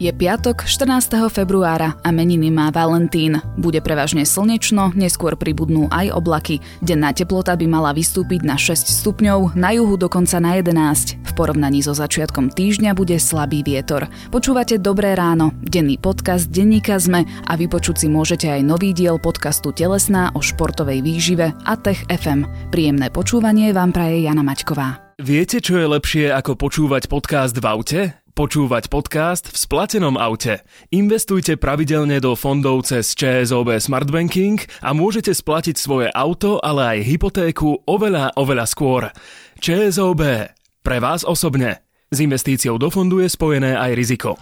Je piatok 14. februára a meniny má Valentín. Bude prevažne slnečno, neskôr pribudnú aj oblaky. Denná teplota by mala vystúpiť na 6 stupňov, na juhu dokonca na 11. V porovnaní so začiatkom týždňa bude slabý vietor. Počúvate Dobré ráno, denný podcast denníka ZME a vypočuť si môžete aj nový diel podcastu Telesná o športovej výžive a Tech FM. Príjemné počúvanie vám praje Jana Maťková. Viete, čo je lepšie ako počúvať podcast v aute? Počúvať podcast v splatenom aute. Investujte pravidelne do fondov cez ČSOB Smart Banking a môžete splatiť svoje auto, ale aj hypotéku oveľa, oveľa skôr. ČSOB. Pre vás osobne. S investíciou do fondu je spojené aj riziko.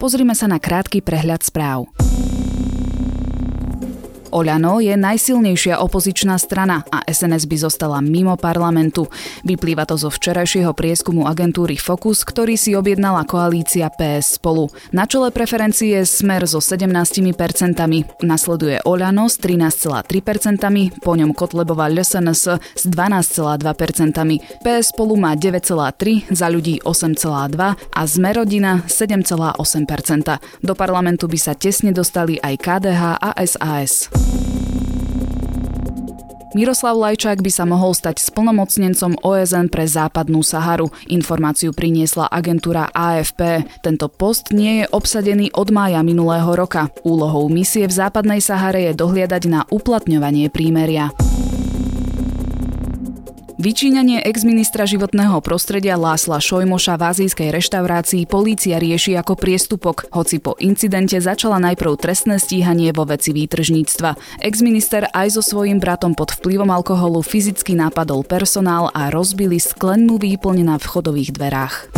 Pozrime sa na krátky prehľad správ. Oľano je najsilnejšia opozičná strana a SNS by zostala mimo parlamentu. Vyplýva to zo včerajšieho prieskumu agentúry Focus, ktorý si objednala koalícia PS spolu. Na čele preferencie je Smer so 17%, nasleduje Oľano s 13,3%, po ňom Kotlebová LSNS s 12,2%. PS spolu má 9,3%, za ľudí 8,2% a Zmerodina 7,8%. Do parlamentu by sa tesne dostali aj KDH a SAS. Miroslav Lajčák by sa mohol stať splnomocnencom OSN pre západnú Saharu. Informáciu priniesla agentúra AFP. Tento post nie je obsadený od mája minulého roka. Úlohou misie v západnej Sahare je dohliadať na uplatňovanie prímeria. Vyčíňanie ex-ministra životného prostredia Lásla Šojmoša v azijskej reštaurácii polícia rieši ako priestupok, hoci po incidente začala najprv trestné stíhanie vo veci výtržníctva. Ex-minister aj so svojím bratom pod vplyvom alkoholu fyzicky napadol personál a rozbili sklennú výplň na vchodových dverách.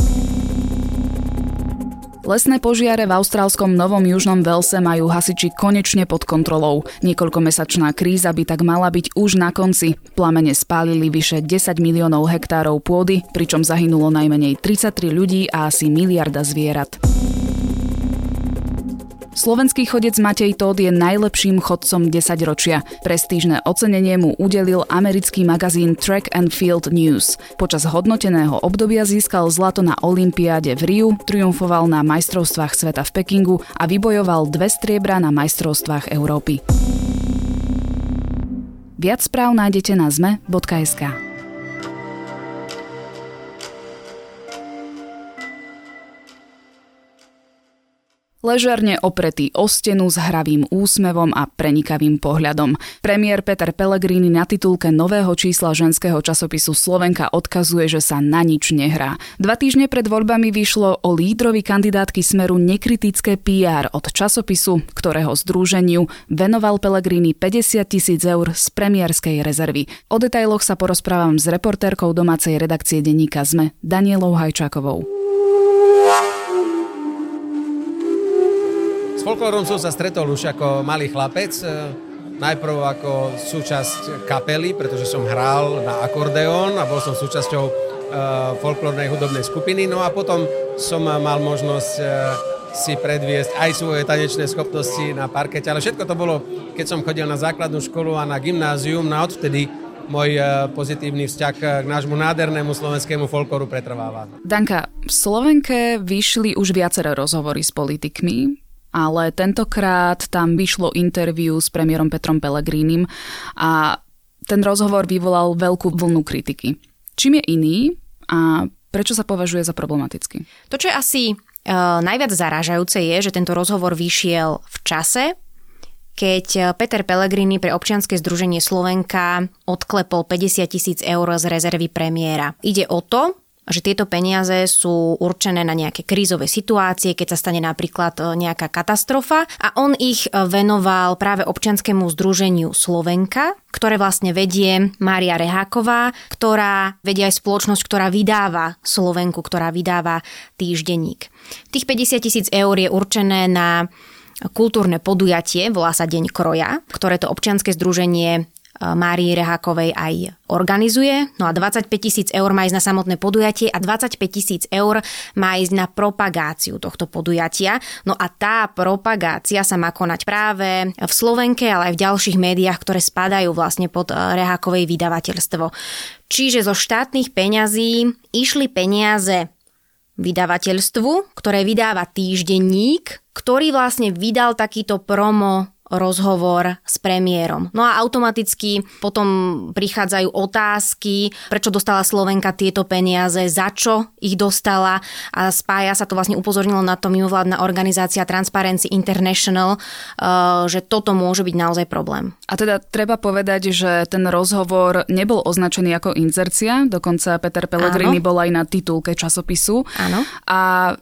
Lesné požiare v austrálskom Novom Južnom Velse majú hasiči konečne pod kontrolou. Niekoľkomesačná kríza by tak mala byť už na konci. Plamene spálili vyše 10 miliónov hektárov pôdy, pričom zahynulo najmenej 33 ľudí a asi miliarda zvierat. Slovenský chodec Matej Todd je najlepším chodcom 10 ročia. Prestížne ocenenie mu udelil americký magazín Track and Field News. Počas hodnoteného obdobia získal zlato na Olympiáde v Riu, triumfoval na majstrovstvách sveta v Pekingu a vybojoval dve striebra na majstrovstvách Európy. Viac správ nájdete na zme.sk. Ležerne opretý o stenu s hravým úsmevom a prenikavým pohľadom. Premiér Peter Pellegrini na titulke nového čísla ženského časopisu Slovenka odkazuje, že sa na nič nehrá. Dva týždne pred voľbami vyšlo o lídrovi kandidátky Smeru nekritické PR od časopisu, ktorého združeniu venoval Pellegrini 50 tisíc eur z premiérskej rezervy. O detailoch sa porozprávam s reportérkou domácej redakcie denníka ZME Danielou Hajčákovou. S folklórom som sa stretol už ako malý chlapec, e, najprv ako súčasť kapely, pretože som hral na akordeón a bol som súčasťou uh, folklórnej hudobnej skupiny, no a potom som mal možnosť uh, si predviesť aj svoje tanečné schopnosti na parkete, ale všetko to bolo, keď som chodil na základnú školu a na gymnázium, na odvtedy môj pozitívny vzťah k nášmu nádhernému slovenskému folkloru pretrváva. Danka, v Slovenke vyšli už viaceré rozhovory s politikmi ale tentokrát tam vyšlo interviu s premiérom Petrom Pellegrínim a ten rozhovor vyvolal veľkú vlnu kritiky. Čím je iný a prečo sa považuje za problematický? To, čo je asi uh, najviac zarážajúce je, že tento rozhovor vyšiel v čase, keď Peter Pellegrini pre občianske združenie Slovenka odklepol 50 tisíc eur z rezervy premiéra. Ide o to, že tieto peniaze sú určené na nejaké krízové situácie, keď sa stane napríklad e, nejaká katastrofa a on ich e, venoval práve občianskému združeniu Slovenka, ktoré vlastne vedie Mária Reháková, ktorá vedie aj spoločnosť, ktorá vydáva Slovenku, ktorá vydáva týždenník. Tých 50 tisíc eur je určené na kultúrne podujatie, volá sa Deň kroja, ktoré to občianske združenie Márii Rehákovej aj organizuje. No a 25 tisíc eur má ísť na samotné podujatie a 25 tisíc eur má ísť na propagáciu tohto podujatia. No a tá propagácia sa má konať práve v Slovenke, ale aj v ďalších médiách, ktoré spadajú vlastne pod Rehákovej vydavateľstvo. Čiže zo štátnych peňazí išli peniaze vydavateľstvu, ktoré vydáva týždenník, ktorý vlastne vydal takýto promo rozhovor s premiérom. No a automaticky potom prichádzajú otázky, prečo dostala Slovenka tieto peniaze, za čo ich dostala a spája sa to vlastne upozornilo na to mimovládna organizácia Transparency International, eh, že toto môže byť naozaj problém. A teda treba povedať, že ten rozhovor nebol označený ako inzercia, dokonca Peter Pellegrini Áno. bol aj na titulke časopisu. Áno. A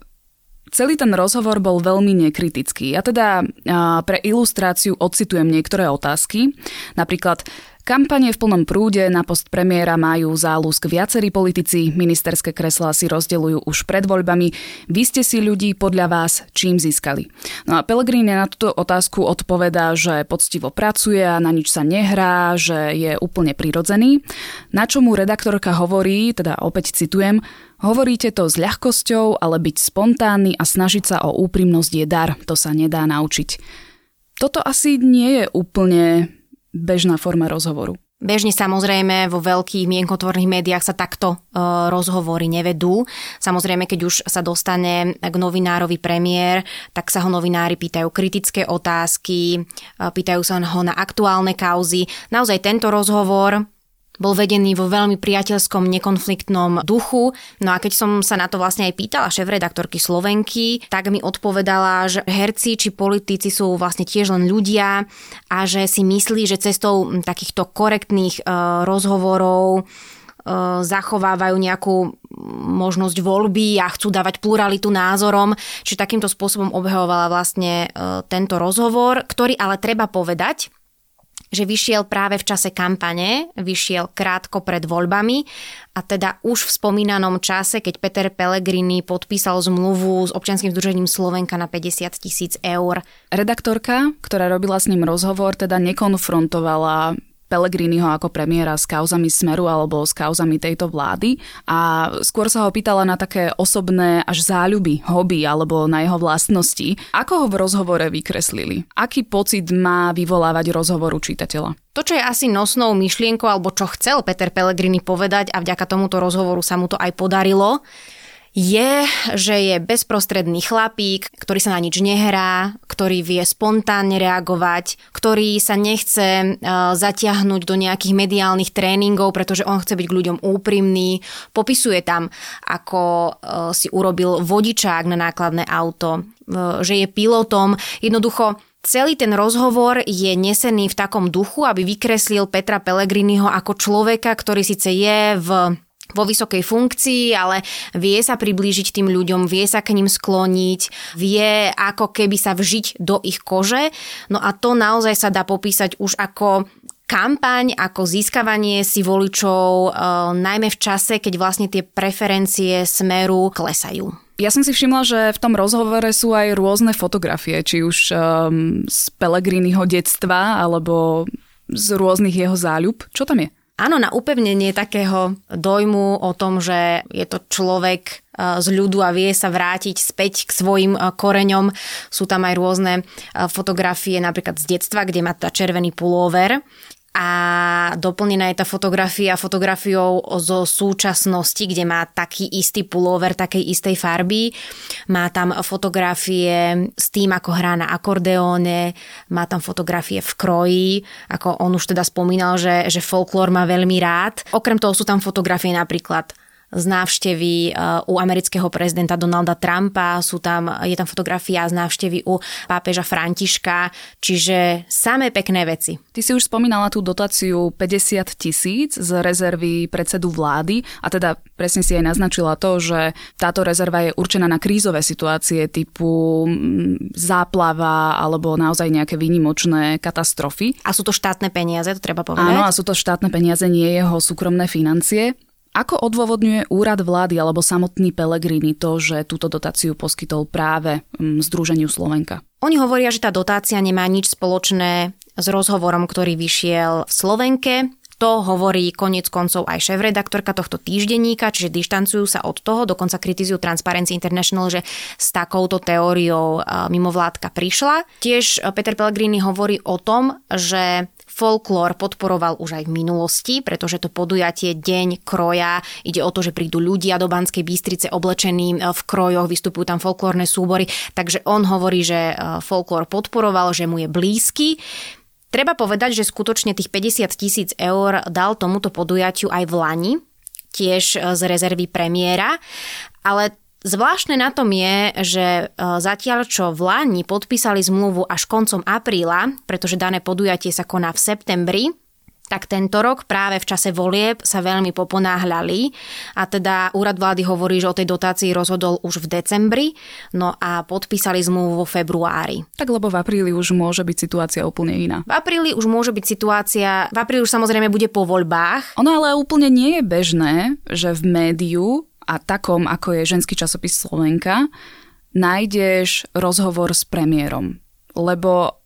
Celý ten rozhovor bol veľmi nekritický. Ja teda pre ilustráciu odcitujem niektoré otázky. Napríklad, Kampanie v plnom prúde na post premiéra majú záľusk viacerí politici, ministerské kreslá si rozdeľujú už pred voľbami. Vy ste si ľudí podľa vás čím získali? No a Pellegrini na túto otázku odpovedá, že poctivo pracuje a na nič sa nehrá, že je úplne prirodzený. Na čo mu redaktorka hovorí, teda opäť citujem, Hovoríte to s ľahkosťou, ale byť spontánny a snažiť sa o úprimnosť je dar, to sa nedá naučiť. Toto asi nie je úplne bežná forma rozhovoru. Bežne samozrejme vo veľkých mienkotvorných médiách sa takto e, rozhovory nevedú. Samozrejme, keď už sa dostane k novinárovi premiér, tak sa ho novinári pýtajú kritické otázky, e, pýtajú sa ho na aktuálne kauzy. Naozaj tento rozhovor bol vedený vo veľmi priateľskom, nekonfliktnom duchu. No a keď som sa na to vlastne aj pýtala šéf-redaktorky Slovenky, tak mi odpovedala, že herci či politici sú vlastne tiež len ľudia a že si myslí, že cestou takýchto korektných uh, rozhovorov uh, zachovávajú nejakú možnosť voľby a chcú dávať pluralitu názorom. Čiže takýmto spôsobom obhajovala vlastne uh, tento rozhovor, ktorý ale treba povedať, že vyšiel práve v čase kampane, vyšiel krátko pred voľbami a teda už v spomínanom čase, keď Peter Pellegrini podpísal zmluvu s občianským združením Slovenka na 50 tisíc eur. Redaktorka, ktorá robila s ním rozhovor, teda nekonfrontovala Pellegriniho ako premiéra s kauzami Smeru alebo s kauzami tejto vlády a skôr sa ho pýtala na také osobné až záľuby, hobby alebo na jeho vlastnosti. Ako ho v rozhovore vykreslili? Aký pocit má vyvolávať rozhovoru čitateľa? To, čo je asi nosnou myšlienkou, alebo čo chcel Peter Pellegrini povedať a vďaka tomuto rozhovoru sa mu to aj podarilo, je, že je bezprostredný chlapík, ktorý sa na nič nehrá, ktorý vie spontánne reagovať, ktorý sa nechce uh, zatiahnuť do nejakých mediálnych tréningov, pretože on chce byť k ľuďom úprimný. Popisuje tam, ako uh, si urobil vodičák na nákladné auto, uh, že je pilotom. Jednoducho Celý ten rozhovor je nesený v takom duchu, aby vykreslil Petra Pellegriniho ako človeka, ktorý síce je v vo vysokej funkcii, ale vie sa priblížiť tým ľuďom, vie sa k ním skloniť, vie ako keby sa vžiť do ich kože. No a to naozaj sa dá popísať už ako kampaň ako získavanie si voličov, e, najmä v čase, keď vlastne tie preferencie smeru klesajú. Ja som si všimla, že v tom rozhovore sú aj rôzne fotografie, či už um, z Pelegriniho detstva, alebo z rôznych jeho záľub. Čo tam je? Áno, na upevnenie takého dojmu o tom, že je to človek e, z ľudu a vie sa vrátiť späť k svojim e, koreňom. Sú tam aj rôzne e, fotografie napríklad z detstva, kde má tá červený pulóver a doplnená je tá fotografia fotografiou zo súčasnosti, kde má taký istý pullover takej istej farby. Má tam fotografie s tým, ako hrá na akordeóne, má tam fotografie v kroji, ako on už teda spomínal, že, že folklór má veľmi rád. Okrem toho sú tam fotografie napríklad z návštevy uh, u amerického prezidenta Donalda Trumpa, sú tam, je tam fotografia z návštevy u pápeža Františka, čiže samé pekné veci. Ty si už spomínala tú dotáciu 50 tisíc z rezervy predsedu vlády a teda presne si aj naznačila to, že táto rezerva je určená na krízové situácie typu mm, záplava alebo naozaj nejaké výnimočné katastrofy. A sú to štátne peniaze, to treba povedať. Áno, a sú to štátne peniaze, nie jeho súkromné financie. Ako odôvodňuje úrad vlády alebo samotný Pelegrini to, že túto dotáciu poskytol práve mm, Združeniu Slovenka? Oni hovoria, že tá dotácia nemá nič spoločné s rozhovorom, ktorý vyšiel v Slovenke. To hovorí konec koncov aj šéf-redaktorka tohto týždenníka, čiže dištancujú sa od toho, dokonca kritizujú Transparency International, že s takouto teóriou mimovládka prišla. Tiež Peter Pellegrini hovorí o tom, že folklór podporoval už aj v minulosti, pretože to podujatie Deň kroja ide o to, že prídu ľudia do Banskej Bystrice oblečení v krojoch, vystupujú tam folklórne súbory, takže on hovorí, že folklór podporoval, že mu je blízky. Treba povedať, že skutočne tých 50 tisíc eur dal tomuto podujatiu aj v Lani, tiež e, z rezervy premiéra, ale Zvláštne na tom je, že e, zatiaľ čo v Lani podpísali zmluvu až koncom apríla, pretože dané podujatie sa koná v septembri, tak tento rok práve v čase volieb sa veľmi poponáhľali a teda úrad vlády hovorí, že o tej dotácii rozhodol už v decembri, no a podpísali zmluvu vo februári. Tak lebo v apríli už môže byť situácia úplne iná. V apríli už môže byť situácia, v apríli už samozrejme bude po voľbách. Ono ale úplne nie je bežné, že v médiu a takom, ako je ženský časopis Slovenka, nájdeš rozhovor s premiérom. Lebo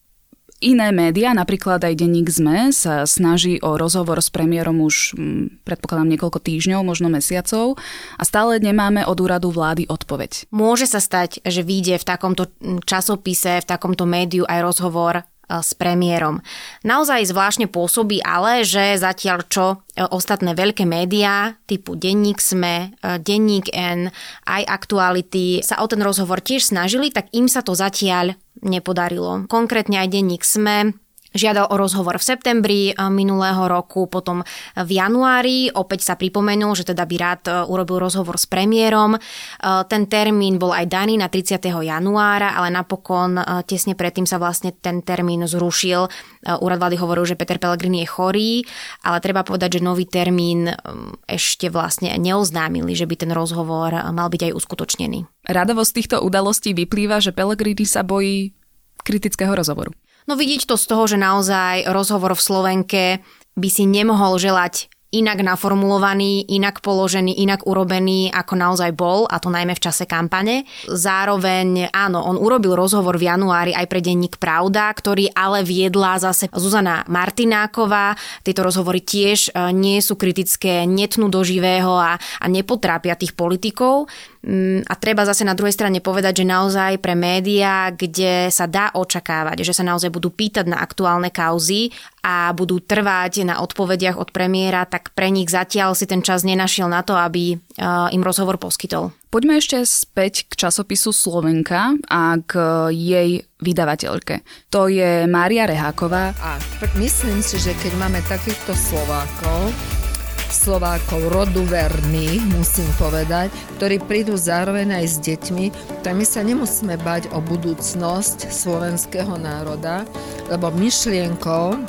Iné médiá, napríklad aj denník ZME, sa snaží o rozhovor s premiérom už hm, predpokladám niekoľko týždňov, možno mesiacov a stále nemáme od úradu vlády odpoveď. Môže sa stať, že vyjde v takomto hm, časopise, v takomto médiu aj rozhovor s premiérom. Naozaj zvláštne pôsobí ale, že zatiaľ čo e, ostatné veľké médiá typu Denník SME, e, Denník N, aj Aktuality sa o ten rozhovor tiež snažili, tak im sa to zatiaľ nepodarilo. Konkrétne aj denník SME Žiadal o rozhovor v septembri eh, minulého roku, potom v januári opäť sa pripomenul, že teda by rád eh, urobil rozhovor s premiérom. Eh, ten termín bol aj daný na 30. januára, ale napokon tesne predtým sa vlastne ten termín zrušil. Úrad vlády hovoril, že Peter Pellegrini je chorý, ale treba povedať, že nový termín ešte vlastne neoznámili, že by ten rozhovor mal byť aj uskutočnený. Radovosť týchto udalostí vyplýva, že Pellegrini sa bojí kritického rozhovoru. No vidieť to z toho, že naozaj rozhovor v Slovenke by si nemohol želať inak naformulovaný, inak položený, inak urobený, ako naozaj bol, a to najmä v čase kampane. Zároveň, áno, on urobil rozhovor v januári aj pre denník Pravda, ktorý ale viedla zase Zuzana Martináková. Tieto rozhovory tiež e, nie sú kritické, netnú do živého a, a nepotrápia tých politikov. Mm, a treba zase na druhej strane povedať, že naozaj pre médiá, kde sa dá očakávať, že sa naozaj budú pýtať na aktuálne kauzy a budú trvať na odpovediach od premiéra, tak pre nich zatiaľ si ten čas nenašiel na to, aby im rozhovor poskytol. Poďme ešte späť k časopisu Slovenka a k jej vydavateľke. To je Mária Reháková. A myslím si, že keď máme takýchto Slovákov, Slovákov rodu verných, musím povedať, ktorí prídu zároveň aj s deťmi, tak my sa nemusíme bať o budúcnosť slovenského národa, lebo myšlienkou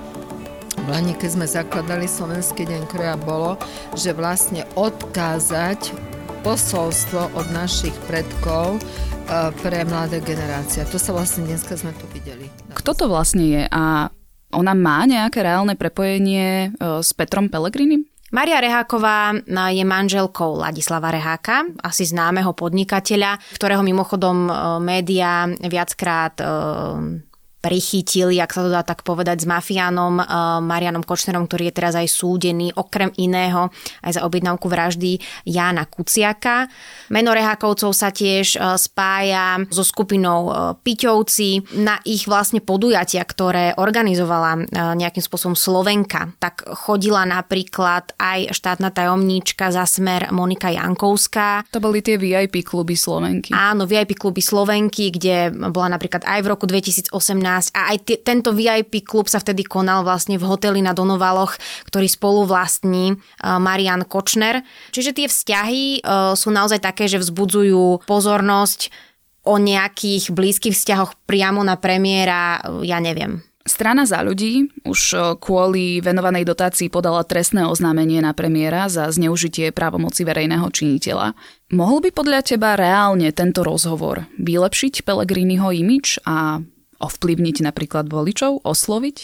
v Lani, keď sme zakladali Slovenský deň kroja, bolo, že vlastne odkázať posolstvo od našich predkov e, pre mladé generácie. To sa vlastne dneska sme tu videli. Kto to vlastne je a ona má nejaké reálne prepojenie e, s Petrom Pelegrinim? Maria Reháková je manželkou Ladislava Reháka, asi známeho podnikateľa, ktorého mimochodom e, média viackrát e, prichytili, ak sa to dá tak povedať, s mafiánom uh, Marianom Kočnerom, ktorý je teraz aj súdený, okrem iného aj za objednávku vraždy Jána Kuciaka. Meno Rehákovcov sa tiež uh, spája so skupinou uh, Piťovci na ich vlastne podujatia, ktoré organizovala nejakým spôsobom Slovenka. Tak chodila napríklad aj štátna tajomníčka za smer Monika Jankovská. To boli tie VIP kluby Slovenky. Áno, VIP kluby Slovenky, kde bola napríklad aj v roku 2018 a aj t- tento VIP klub sa vtedy konal vlastne v hoteli na Donovaloch, ktorý spolu vlastní uh, Marian Kočner. Čiže tie vzťahy uh, sú naozaj také, že vzbudzujú pozornosť o nejakých blízkych vzťahoch priamo na premiéra, uh, ja neviem. Strana za ľudí už kvôli venovanej dotácii podala trestné oznámenie na premiéra za zneužitie právomoci verejného činiteľa. Mohol by podľa teba reálne tento rozhovor vylepšiť Pelegriniho imič a ovplyvniť napríklad voličov, osloviť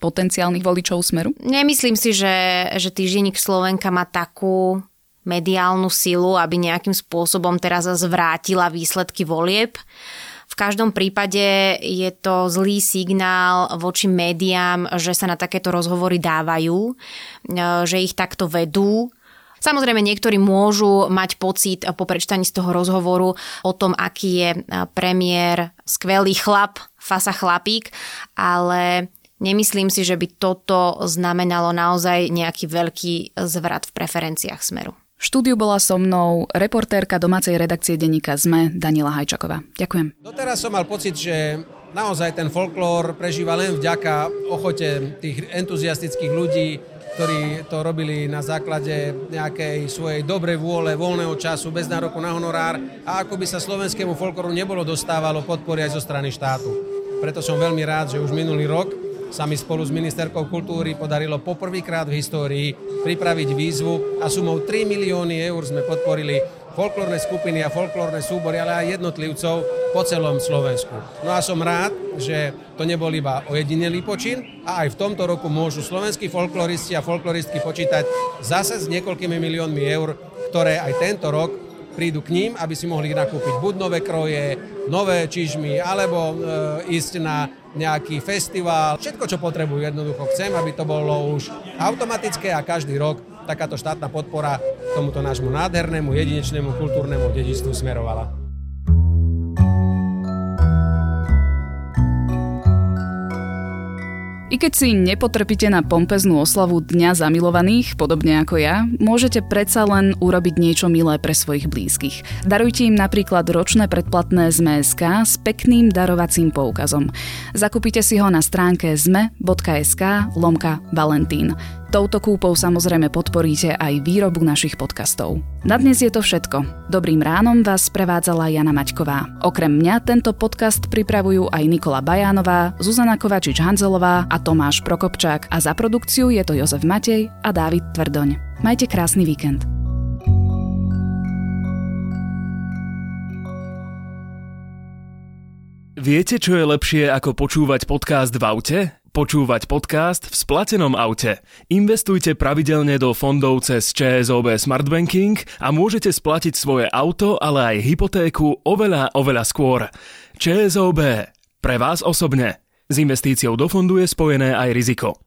potenciálnych voličov Smeru? Nemyslím si, že, že týždenník Slovenka má takú mediálnu silu, aby nejakým spôsobom teraz zvrátila výsledky volieb. V každom prípade je to zlý signál voči médiám, že sa na takéto rozhovory dávajú, že ich takto vedú Samozrejme, niektorí môžu mať pocit po prečtaní z toho rozhovoru o tom, aký je premiér skvelý chlap, fasa chlapík, ale nemyslím si, že by toto znamenalo naozaj nejaký veľký zvrat v preferenciách Smeru. V štúdiu bola so mnou reportérka domácej redakcie denníka ZME Daniela Hajčaková. Ďakujem. Doteraz som mal pocit, že naozaj ten folklór prežíva len vďaka ochote tých entuziastických ľudí, ktorí to robili na základe nejakej svojej dobrej vôle, voľného času, bez nároku na honorár a ako by sa slovenskému folkloru nebolo dostávalo podpory aj zo strany štátu. Preto som veľmi rád, že už minulý rok sa mi spolu s ministerkou kultúry podarilo poprvýkrát v histórii pripraviť výzvu a sumou 3 milióny eur sme podporili folklórne skupiny a folklórne súbory, ale aj jednotlivcov po celom Slovensku. No a som rád, že to nebol iba ojedinelý počin a aj v tomto roku môžu slovenskí folkloristi a folkloristky počítať zase s niekoľkými miliónmi eur, ktoré aj tento rok prídu k ním, aby si mohli nakúpiť buď nové kroje, nové čižmy, alebo e, ísť na nejaký festival. Všetko, čo potrebujú, jednoducho chcem, aby to bolo už automatické a každý rok takáto štátna podpora tomuto nášmu nádhernému, jedinečnému kultúrnemu dedičstvu smerovala. Keď si nepotrpíte na pompeznú oslavu Dňa zamilovaných, podobne ako ja, môžete predsa len urobiť niečo milé pre svojich blízkych. Darujte im napríklad ročné predplatné z s pekným darovacím poukazom. Zakúpite si ho na stránke zme.sk lomka Valentín. Touto kúpou samozrejme podporíte aj výrobu našich podcastov. Na dnes je to všetko. Dobrým ránom vás prevádzala Jana Maťková. Okrem mňa tento podcast pripravujú aj Nikola Bajánová, Zuzana Kovačič-Hanzelová a Tomáš Prokopčák a za produkciu je to Jozef Matej a Dávid Tvrdoň. Majte krásny víkend. Viete, čo je lepšie ako počúvať podcast v aute? Počúvať podcast v splatenom aute. Investujte pravidelne do fondov cez ČSOB Smart Banking a môžete splatiť svoje auto, ale aj hypotéku oveľa, oveľa skôr. ČSOB. Pre vás osobne. S investíciou do fondu je spojené aj riziko.